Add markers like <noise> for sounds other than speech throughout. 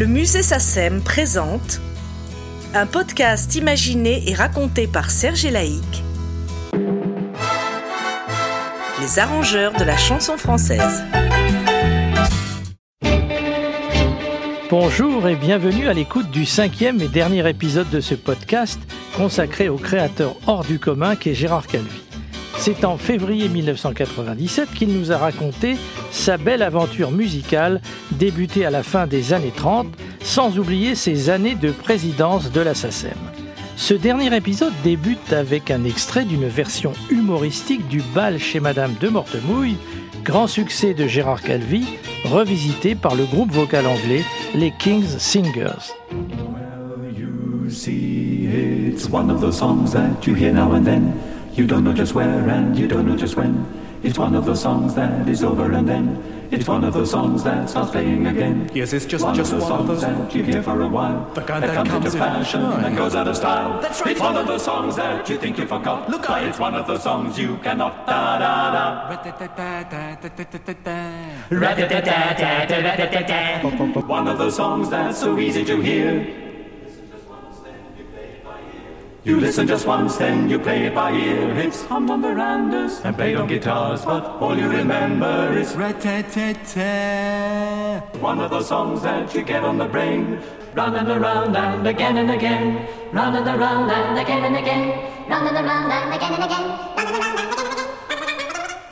Le musée SACEM présente un podcast imaginé et raconté par Serge Laïc, les arrangeurs de la chanson française. Bonjour et bienvenue à l'écoute du cinquième et dernier épisode de ce podcast consacré au créateur hors du commun qu'est Gérard Calvi. C'est en février 1997 qu'il nous a raconté sa belle aventure musicale débutée à la fin des années 30, sans oublier ses années de présidence de la SACEM. Ce dernier épisode débute avec un extrait d'une version humoristique du bal chez Madame de Mortemouille, grand succès de Gérard Calvi, revisité par le groupe vocal anglais les King's Singers. You don't know just where and you don't know just when. It's one of those songs that is over and then it's one of those songs that starts playing again. Yes, it's just one just of those one of songs those. that you hear for a while. The kind that that comes, comes into in fashion fashion. and goes out of style. That's right. It's one of those songs that you think you forgot. Look but it's one of those songs you cannot da da da. One of those songs that's so easy to hear. You listen just once, then you play it by ear. It's hummed on verandas and played on guitars, but all you remember is red-te-te-tee one of those songs that you get on the brain. Round and around and again and again. Round and around and again and again. Round and around and again and again.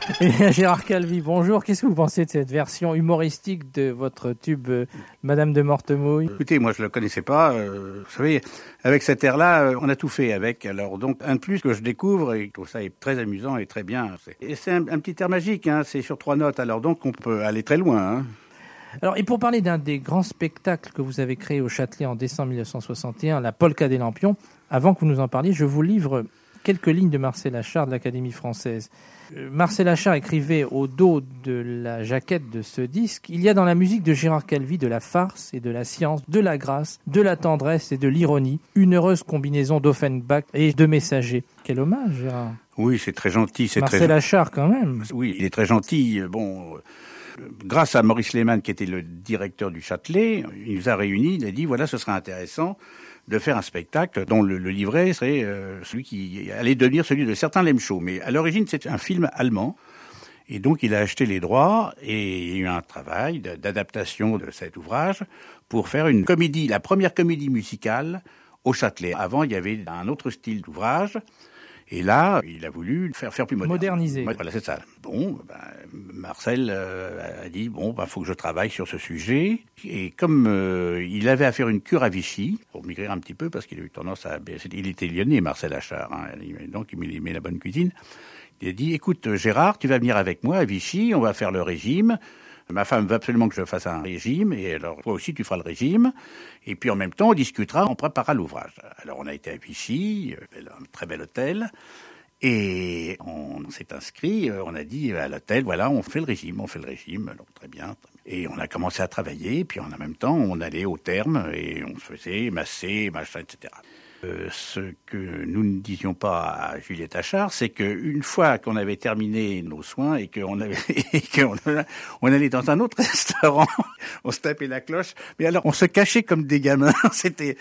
<laughs> Gérard Calvi, bonjour. Qu'est-ce que vous pensez de cette version humoristique de votre tube euh, Madame de Mortemouille? Écoutez, moi je le connaissais pas. euh, vous savez, avec cet air-là, euh, on a tout fait avec. Alors donc un de plus que je découvre et je trouve ça est très amusant et très bien. Et c'est un, un petit air magique. Hein, c'est sur trois notes. Alors donc on peut aller très loin. Hein. Alors, et pour parler d'un des grands spectacles que vous avez créé au Châtelet en décembre 1961, la Polka des Lampions, avant que vous nous en parliez, je vous livre quelques lignes de Marcel Achard de l'Académie française. Euh, Marcel Achard écrivait au dos de la jaquette de ce disque Il y a dans la musique de Gérard Calvi de la farce et de la science, de la grâce, de la tendresse et de l'ironie, une heureuse combinaison d'Offenbach et de messagers. Quel hommage, Gérard Oui, c'est très gentil. C'est très Marcel Achard, quand même. Oui, il est très gentil. Bon, euh, grâce à Maurice Lehmann, qui était le directeur du Châtelet, il nous a réunis. Il a dit voilà, ce serait intéressant de faire un spectacle dont le, livret serait euh, celui qui allait devenir celui de certains Lemshow. Mais à l'origine, c'est un film allemand. Et donc, il a acheté les droits et il y a eu un travail d'adaptation de cet ouvrage pour faire une comédie, la première comédie musicale au Châtelet. Avant, il y avait un autre style d'ouvrage. Et là, il a voulu faire, faire plus moderne. Moderniser. Voilà, c'est ça. Bon, ben, Marcel euh, a dit bon, ben, faut que je travaille sur ce sujet. Et comme euh, il avait à faire une cure à Vichy pour maigrir un petit peu parce qu'il a eu tendance à, il était lyonnais, Marcel Achard, hein, donc il aimait la bonne cuisine. Il a dit écoute Gérard, tu vas venir avec moi à Vichy, on va faire le régime. Ma femme veut absolument que je fasse un régime, et alors toi aussi tu feras le régime. Et puis en même temps, on discutera, on préparera l'ouvrage. Alors on a été à Vichy, euh, un très bel hôtel. Et on s'est inscrit, euh, on a dit à l'hôtel, voilà, on fait le régime, on fait le régime, donc très bien. Et on a commencé à travailler, puis en même temps, on allait au terme et on se faisait masser, machin, etc. Euh, ce que nous ne disions pas à Juliette Achard, c'est qu'une fois qu'on avait terminé nos soins et qu'on <laughs> allait dans un autre <laughs> restaurant, on se tapait la cloche, mais alors on se cachait comme des gamins, <laughs> c'était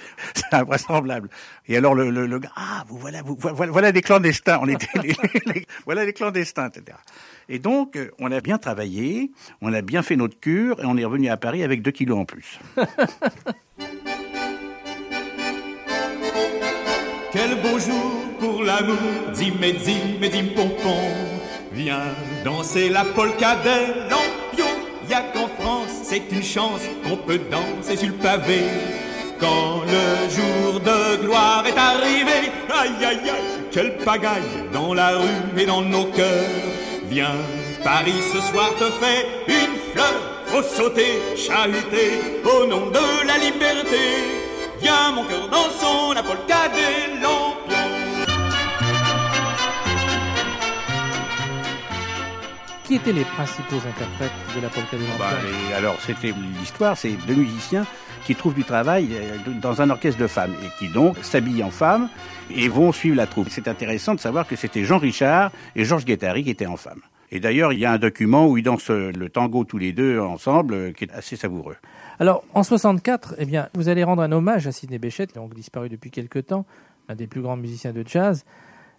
invraisemblable. Et alors le, le, ah, vous voilà, vous voilà, des clandestins, on était, voilà des clandestins, etc. Et donc euh, on a bien travaillé, on a bien fait notre cure et on est revenu à Paris avec deux kilos en plus. Quel beau jour pour l'amour, dim et dim pompon. Viens danser la polka des lampions. Y a qu'en France, c'est une chance qu'on peut danser sur le pavé. Quand le jour de gloire est arrivé, aïe aïe aïe, quelle pagaille dans la rue et dans nos cœurs. Viens, Paris ce soir te fait une fleur. Faut sauter, chahuter au nom de la liberté. Viens mon cœur dansons la polka des lampions. Qui étaient les principaux interprètes de la polka des Bah, Lampions et alors, c'était l'histoire, c'est deux musiciens qui trouvent du travail euh, dans un orchestre de femmes et qui donc s'habillent en femmes et vont suivre la troupe. C'est intéressant de savoir que c'était Jean Richard et Georges Guettari qui étaient en femmes. Et d'ailleurs, il y a un document où ils dansent le tango tous les deux ensemble, euh, qui est assez savoureux. Alors, en 64, eh bien, vous allez rendre un hommage à Sidney Bechet, donc disparu depuis quelque temps, un des plus grands musiciens de jazz.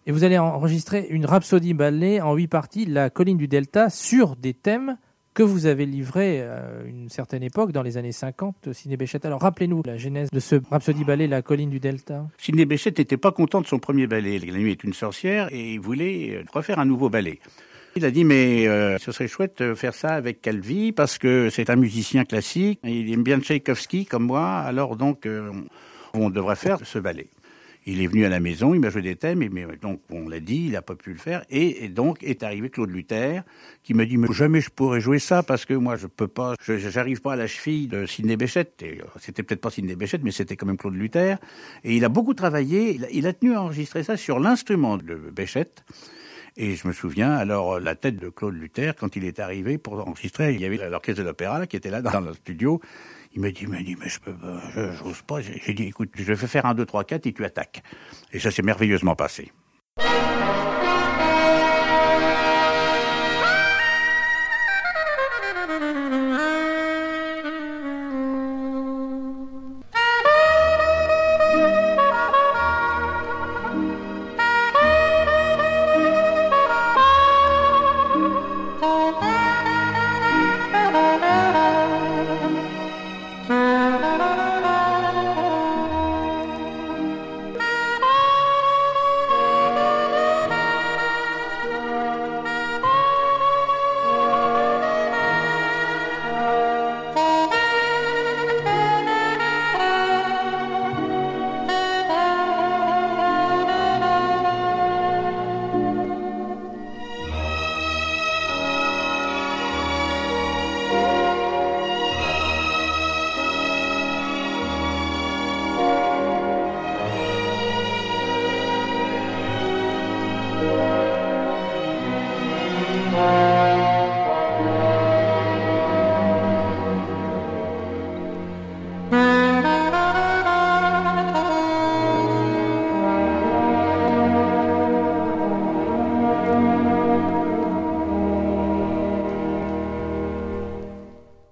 Et vous allez enregistrer une rhapsodie ballet en huit parties, La colline du Delta, sur des thèmes que vous avez livrés à une certaine époque, dans les années 50, Sidney Bechet. Alors, rappelez-nous la genèse de ce rhapsodie ballet, La colline du Delta. Sidney Bechet n'était pas content de son premier ballet, La nuit est une sorcière, et il voulait refaire un nouveau ballet. Il a dit mais euh, ce serait chouette de faire ça avec Calvi parce que c'est un musicien classique, il aime bien Tchaïkovski comme moi, alors donc euh, on devrait faire ce ballet. Il est venu à la maison, il m'a joué des thèmes, mais donc on l'a dit, il n'a pas pu le faire, et, et, donc est arrivé Claude Luther, qui m'a dit mais jamais je pourrais jouer ça parce que moi je peux pas, j'arrive pas à la cheville de Sidney Bechet. Et, euh, C'était peut-être pas Sidney Bechet, mais c'était quand même Claude Luther, et il a beaucoup travaillé. Il a, il a tenu à enregistrer ça sur l'instrument de Bechet. Et je me souviens, alors, la tête de Claude Luther, quand il est arrivé pour enregistrer, il y avait l'orchestre de l'opéra qui était là dans le studio. Il m'a dit, il m'a dit, mais je peux pas, je, j'ose pas. J'ai dit, écoute, je vais faire un, deux, trois, quatre et tu attaques. Et ça s'est merveilleusement passé.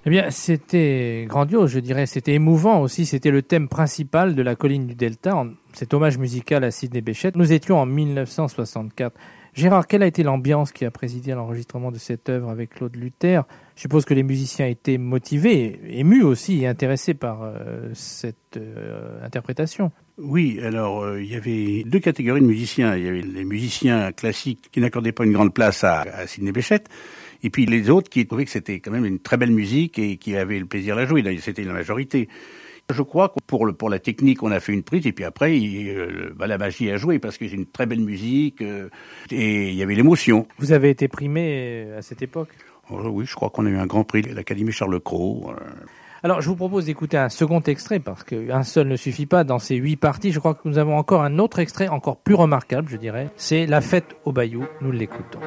Eh bien, c'était grandiose, je dirais. C'était émouvant aussi. C'était le thème principal de la colline du Delta, cet hommage musical à Sidney Bechet. Nous étions en 1964. Gérard, quelle a été l'ambiance qui a présidé à l'enregistrement de cette œuvre avec Claude Luther? Je suppose que les musiciens étaient motivés, émus aussi intéressés par euh, cette euh, interprétation. Oui, alors euh, il y avait deux catégories de musiciens. Il y avait les musiciens classiques qui n'accordaient pas une grande place à, à Sidney Bechet, et puis les autres qui trouvaient que c'était quand même une très belle musique et qui avaient le plaisir de la jouer. C'était la majorité. Je crois que pour, le, pour la technique, on a fait une prise et puis après, il, euh, bah, la magie a joué parce que c'est une très belle musique euh, et il y avait l'émotion. Vous avez été primé à cette époque? Oh, Oui, je crois qu'on a eu un grand prix l'Académie Charles Cros. Euh. Alors, je vous propose d'écouter un second extrait parce qu'un seul ne suffit pas dans ces huit parties. Je crois que nous avons encore un autre extrait encore plus remarquable, je dirais. C'est La fête au Bayou. Nous l'écoutons.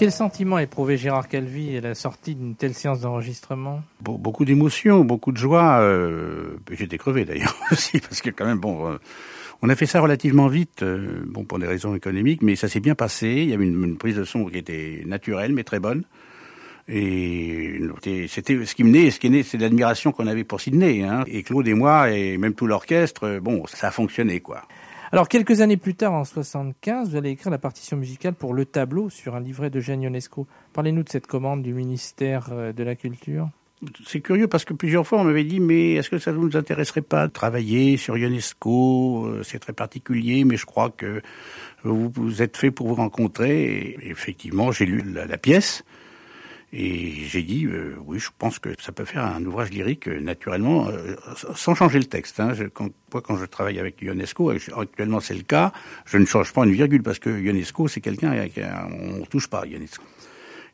Quel sentiment éprouvé Gérard Calvi à la sortie d'une telle séance d'enregistrement? Be Beaucoup d'émotions, beaucoup de joie. Euh, J'étais crevé d'ailleurs <laughs> aussi, parce que quand même, bon, euh, on a fait ça relativement vite, euh, bon, pour des raisons économiques, mais ça s'est bien passé. Il y avait une, une, prise de son qui était naturelle, mais très bonne. Et c'était ce qui me naît, ce qui est c'est l'admiration qu'on avait pour Sydney. Hein. Et Claude et moi, et même tout l'orchestre, bon, ça a fonctionné, quoi. Alors, quelques années plus tard, en 75, vous allez écrire la partition musicale pour Le Tableau sur un livret de Jeanne Ionesco. Parlez-nous de cette commande du ministère euh, de la Culture. C'est curieux parce que plusieurs fois on m'avait dit mais est-ce que ça ne nous intéresserait pas de travailler sur UNESCO euh, C'est très particulier, mais je crois que vous, vous êtes fait pour vous rencontrer. Effectivement, j'ai lu la, pièce et j'ai dit euh, oui, je pense que ça peut faire un ouvrage lyrique euh, naturellement, sans changer le texte. Hein. Quand, je travaille avec UNESCO, actuellement c'est le cas, je ne change pas une virgule parce que UNESCO c'est quelqu'un, on ne touche pas à UNESCO.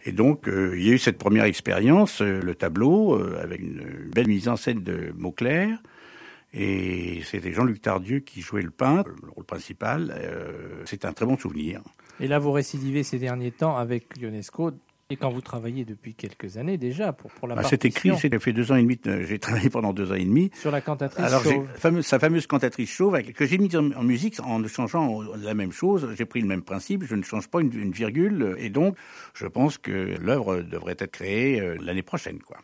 Et donc, euh, il y a eu cette première expérience, euh, le tableau, euh, avec une belle mise en scène de Mauclair. Et c'était Jean-Luc Tardieu qui jouait le peintre, le rôle principal. c'est un très bon souvenir. Et là, vous récidivez ces derniers temps avec l'UNESCO et quand vous travaillez depuis quelques années déjà pour, pour la bah, C'est écrit, j'ai fait deux ans et demi, j'ai travaillé pendant deux ans et demi. Sur la cantatrice Alors, chauve. sa fameuse cantatrice chauve, que j'ai mise en, musique en changeant la même chose. J'ai pris le même principe, je ne change pas une, une virgule. Et donc, je pense que l'œuvre devrait être créée euh, l'année prochaine. quoi.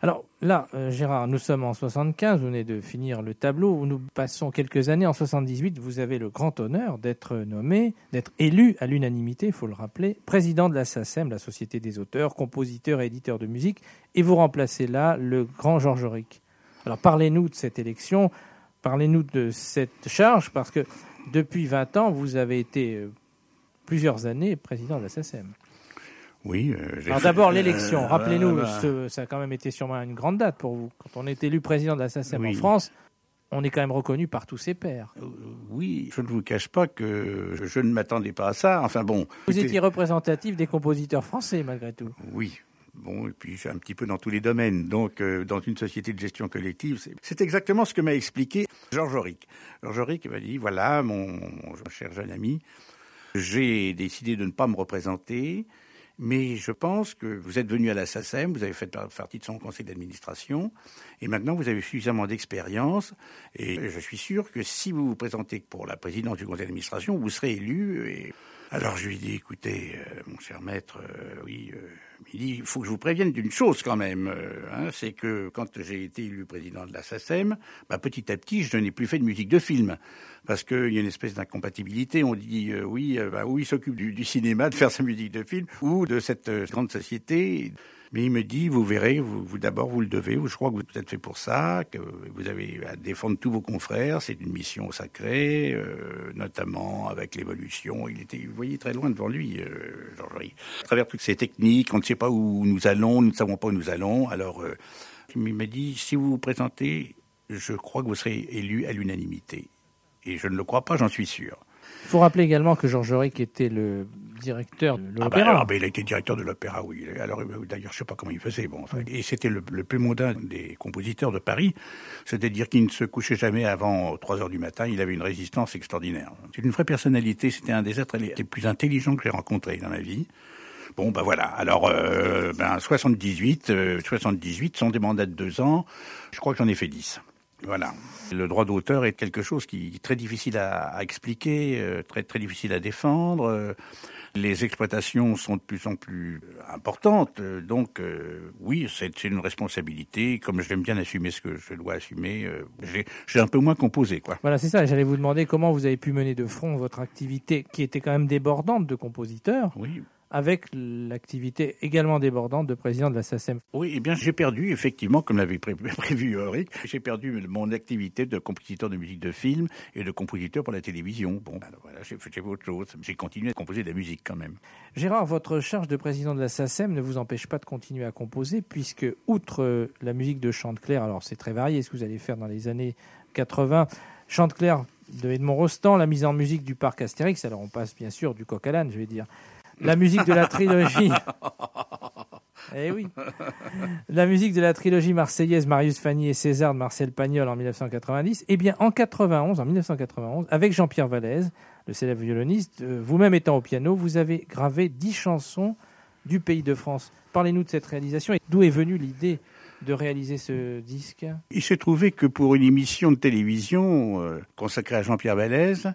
Alors là, euh, Gérard, nous sommes en 75, vous venez de finir le tableau, nous passons quelques années. En 78, vous avez le grand honneur d'être nommé, d'être élu à l'unanimité, il faut le rappeler, président de la SACEM, la Société des auteurs, compositeurs et éditeurs de musique, et vous remplacez là le grand Georges Auric. Alors parlez-nous de cette élection, parlez-nous de cette charge, parce que depuis 20 ans, vous avez été euh, plusieurs années président de la SACEM. Oui. Euh, Alors d'abord l'élection. Euh, Rappelez-nous, ça a quand même été sûrement une grande date pour vous. Quand on est élu président de la SACEM en France, on est quand même reconnu par tous ses pairs. Euh, oui, je ne vous cache pas que je ne m'attendais pas à ça. Enfin bon. Vous étiez représentatif des compositeurs français malgré tout. Oui. Bon, et puis un petit peu dans tous les domaines. Donc, dans une société de gestion collective, c'est exactement ce que m'a expliqué Georges Auric. Georges Auric m'a dit voilà, mon, mon cher jeune ami, j'ai décidé de ne pas me représenter mais je pense que vous êtes venu à la SACEM, vous avez fait partie de son conseil d'administration, et maintenant vous avez suffisamment d'expérience, et je suis sûr que si vous vous présentez pour la présidence du conseil d'administration, vous serez élu. Alors je lui ai dit, écoutez, euh, mon cher maître, euh, oui, euh, il dit, faut que je vous prévienne d'une chose quand même, hein, c'est que quand j'ai été élu président de la SACEM, bah, petit à petit, je n'ai plus fait de musique de film parce qu'il y a une espèce d'incompatibilité. On dit euh, oui, euh, bah, il s'occupe du, cinéma, de faire sa musique de film, ou de cette euh, grande société. Mais il me dit, vous verrez, vous, d'abord, vous le devez, je crois que vous êtes fait pour ça, que vous avez à défendre tous vos confrères, c'est une mission sacrée, notamment avec l'évolution. Il était, vous voyez, très loin devant lui, Georges À travers toutes ces techniques, on ne sait pas où nous allons, nous ne savons pas où nous allons. Alors, il m'a dit, si vous vous présentez, je crois que vous serez élu à l'unanimité. Et je ne le crois pas, j'en suis sûr. Il faut rappeler également que Georges Auric était le directeur de ah l'opéra. Ah bah, il a été directeur de l'opéra, oui. Alors, euh, d'ailleurs, je ne sais pas comment il faisait. Bon, et c'était le, plus mondain des compositeurs de Paris. C'est-à-dire qu'il ne se couchait jamais avant 3 heures du matin. Il avait une résistance extraordinaire. C'est une vraie personnalité. C'était un des êtres les plus intelligents que j'ai rencontrés dans ma vie. Bon, ben voilà. Alors, euh, ben 78, 78 sont des mandats de deux ans. Je crois que j'en ai fait 10. Voilà. Le droit d'auteur est quelque chose qui est très difficile à, expliquer, euh, très très difficile à défendre. Euh, les exploitations sont de plus en plus importantes, euh, donc oui, c'est une responsabilité. Comme j'aime bien assumer ce que je dois assumer, j'ai un peu moins composé, quoi. Voilà, c'est ça. J'allais vous demander comment vous avez pu mener de front votre activité, qui était quand même débordante de compositeur. Oui avec l'activité également débordante de président de la SACEM. Oui, eh bien j'ai perdu, effectivement, comme l'avait <laughs> prévu Eric, j'ai perdu mon activité de compositeur de musique de film et de compositeur pour la télévision. Bon, ben voilà, j'ai fait autre chose. J'ai continué à composer de la musique quand même. Gérard, votre charge de président de la SACEM ne vous empêche pas de continuer à composer, puisque, outre la musique de Chanteclair, alors c'est très varié ce que vous allez faire dans les années 80, Chanteclair de Edmond Rostand, la mise en musique du parc Astérix, alors on passe bien sûr du coq à l'âne, je vais dire, la musique de la trilogie. <laughs> Eh oui. La musique de la trilogie marseillaise Marius Fanny et César de Marcel Pagnol en 1990. Eh bien, en 91, en 1991, avec Jean-Pierre Vallès, le célèbre violoniste, euh, vous-même étant au piano, vous avez gravé dix chansons du pays de France. Parlez-nous de cette réalisation et d'où est venue l'idée de réaliser ce disque? Il s'est trouvé que pour une émission de télévision euh, consacrée à Jean-Pierre Vallès,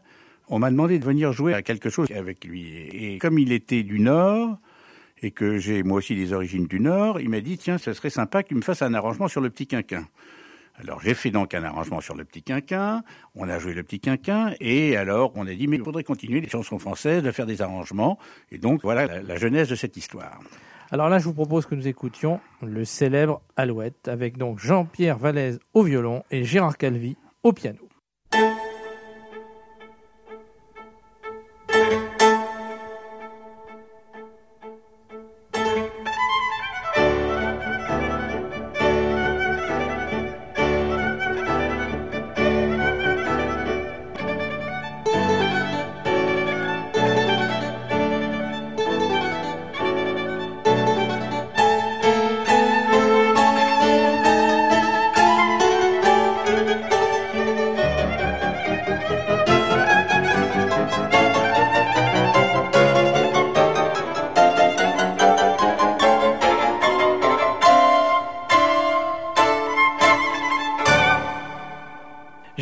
on m'a demandé de venir jouer à quelque chose avec lui. Et comme il était du Nord, et que j'ai moi aussi des origines du Nord, il m'a dit tiens, ce serait sympa qu'il me fasse un arrangement sur le petit quinquin. Alors j'ai fait donc un arrangement sur le petit quinquin, on a joué le petit quinquin, et alors on a dit mais il faudrait continuer les chansons françaises, de faire des arrangements, et donc voilà la, la genèse de cette histoire. Alors là, je vous propose que nous écoutions le célèbre Alouette, avec donc Jean-Pierre Vallès au violon et Gérard Calvi au piano.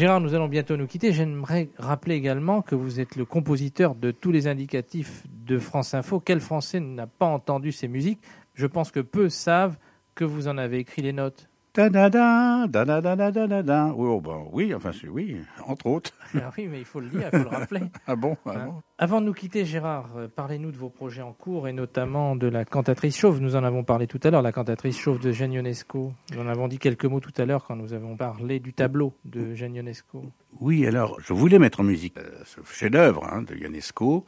Gérard, nous allons bientôt nous quitter. J'aimerais rappeler également que vous êtes le compositeur de tous les indicatifs de France Info. Quel Français n'a pas entendu ces musiques? Je pense que peu savent que vous en avez écrit les notes. Da-da-da, da-da-da-da-da-da. Oui, oh, ben, oui, enfin oui, entre autres. Ah oui, mais il faut le dire, il faut le <laughs> rappeler. Ah bon, ah Hein. bon. Avant de nous quitter, Gérard, euh, parlez-nous de vos projets en cours et notamment de la cantatrice chauve. Nous en avons parlé tout à l'heure, la cantatrice chauve de Jeanne Ionesco. Nous en avons dit quelques mots tout à l'heure quand nous avons parlé du tableau de Jeanne Ionesco. Oui, alors je voulais mettre en musique euh, ce chef-d'œuvre hein, de Ionesco,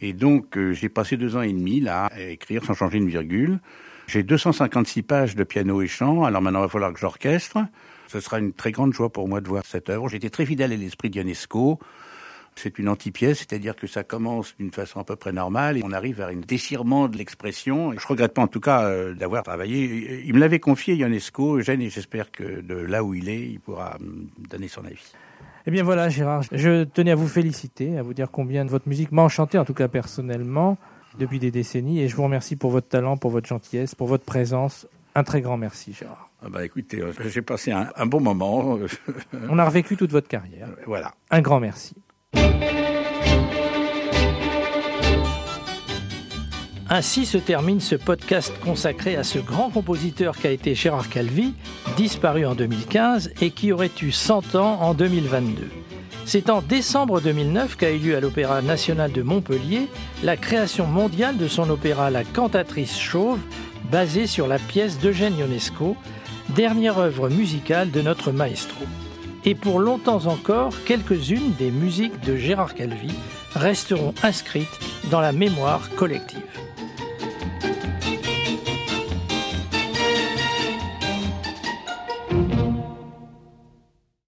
et donc euh, j'ai passé deux ans et demi là à écrire sans changer une virgule. J'ai 256 pages de piano et chant, alors maintenant il va falloir que j'orchestre. Ce sera une très grande joie pour moi de voir cette œuvre. J'étais très fidèle à l'esprit de Ionesco. C'est une anti-pièce, c'est-à-dire que ça commence d'une façon à peu près normale et on arrive vers un déchirement de l'expression. Je regrette pas en tout cas euh, d'avoir travaillé. Il me l'avait confié Ionesco, Eugène, et j'espère que de là où il est, il pourra donner son avis. Eh bien voilà, Gérard, je tenais à vous féliciter, à vous dire combien votre musique m'a enchanté, en tout cas personnellement, depuis des décennies. Et je vous remercie pour votre talent, pour votre gentillesse, pour votre présence. Un très grand merci, Gérard. Ah bah écoutez, euh, j'ai passé un, un bon moment. euh, <laughs> On a revécu toute votre carrière. voilà. Un grand merci. Ainsi se termine ce podcast consacré à ce grand compositeur qu'a été Gérard Calvi, disparu en 2015 et qui aurait eu 100 ans en 2022. C'est en décembre 2009 qu'a eu lieu à l'Opéra national de Montpellier la création mondiale de son opéra La cantatrice chauve, basée sur la pièce d'Eugène Ionesco, dernière œuvre musicale de notre maestro. Et pour longtemps encore, quelques-unes des musiques de Gérard Calvi resteront inscrites dans la mémoire collective.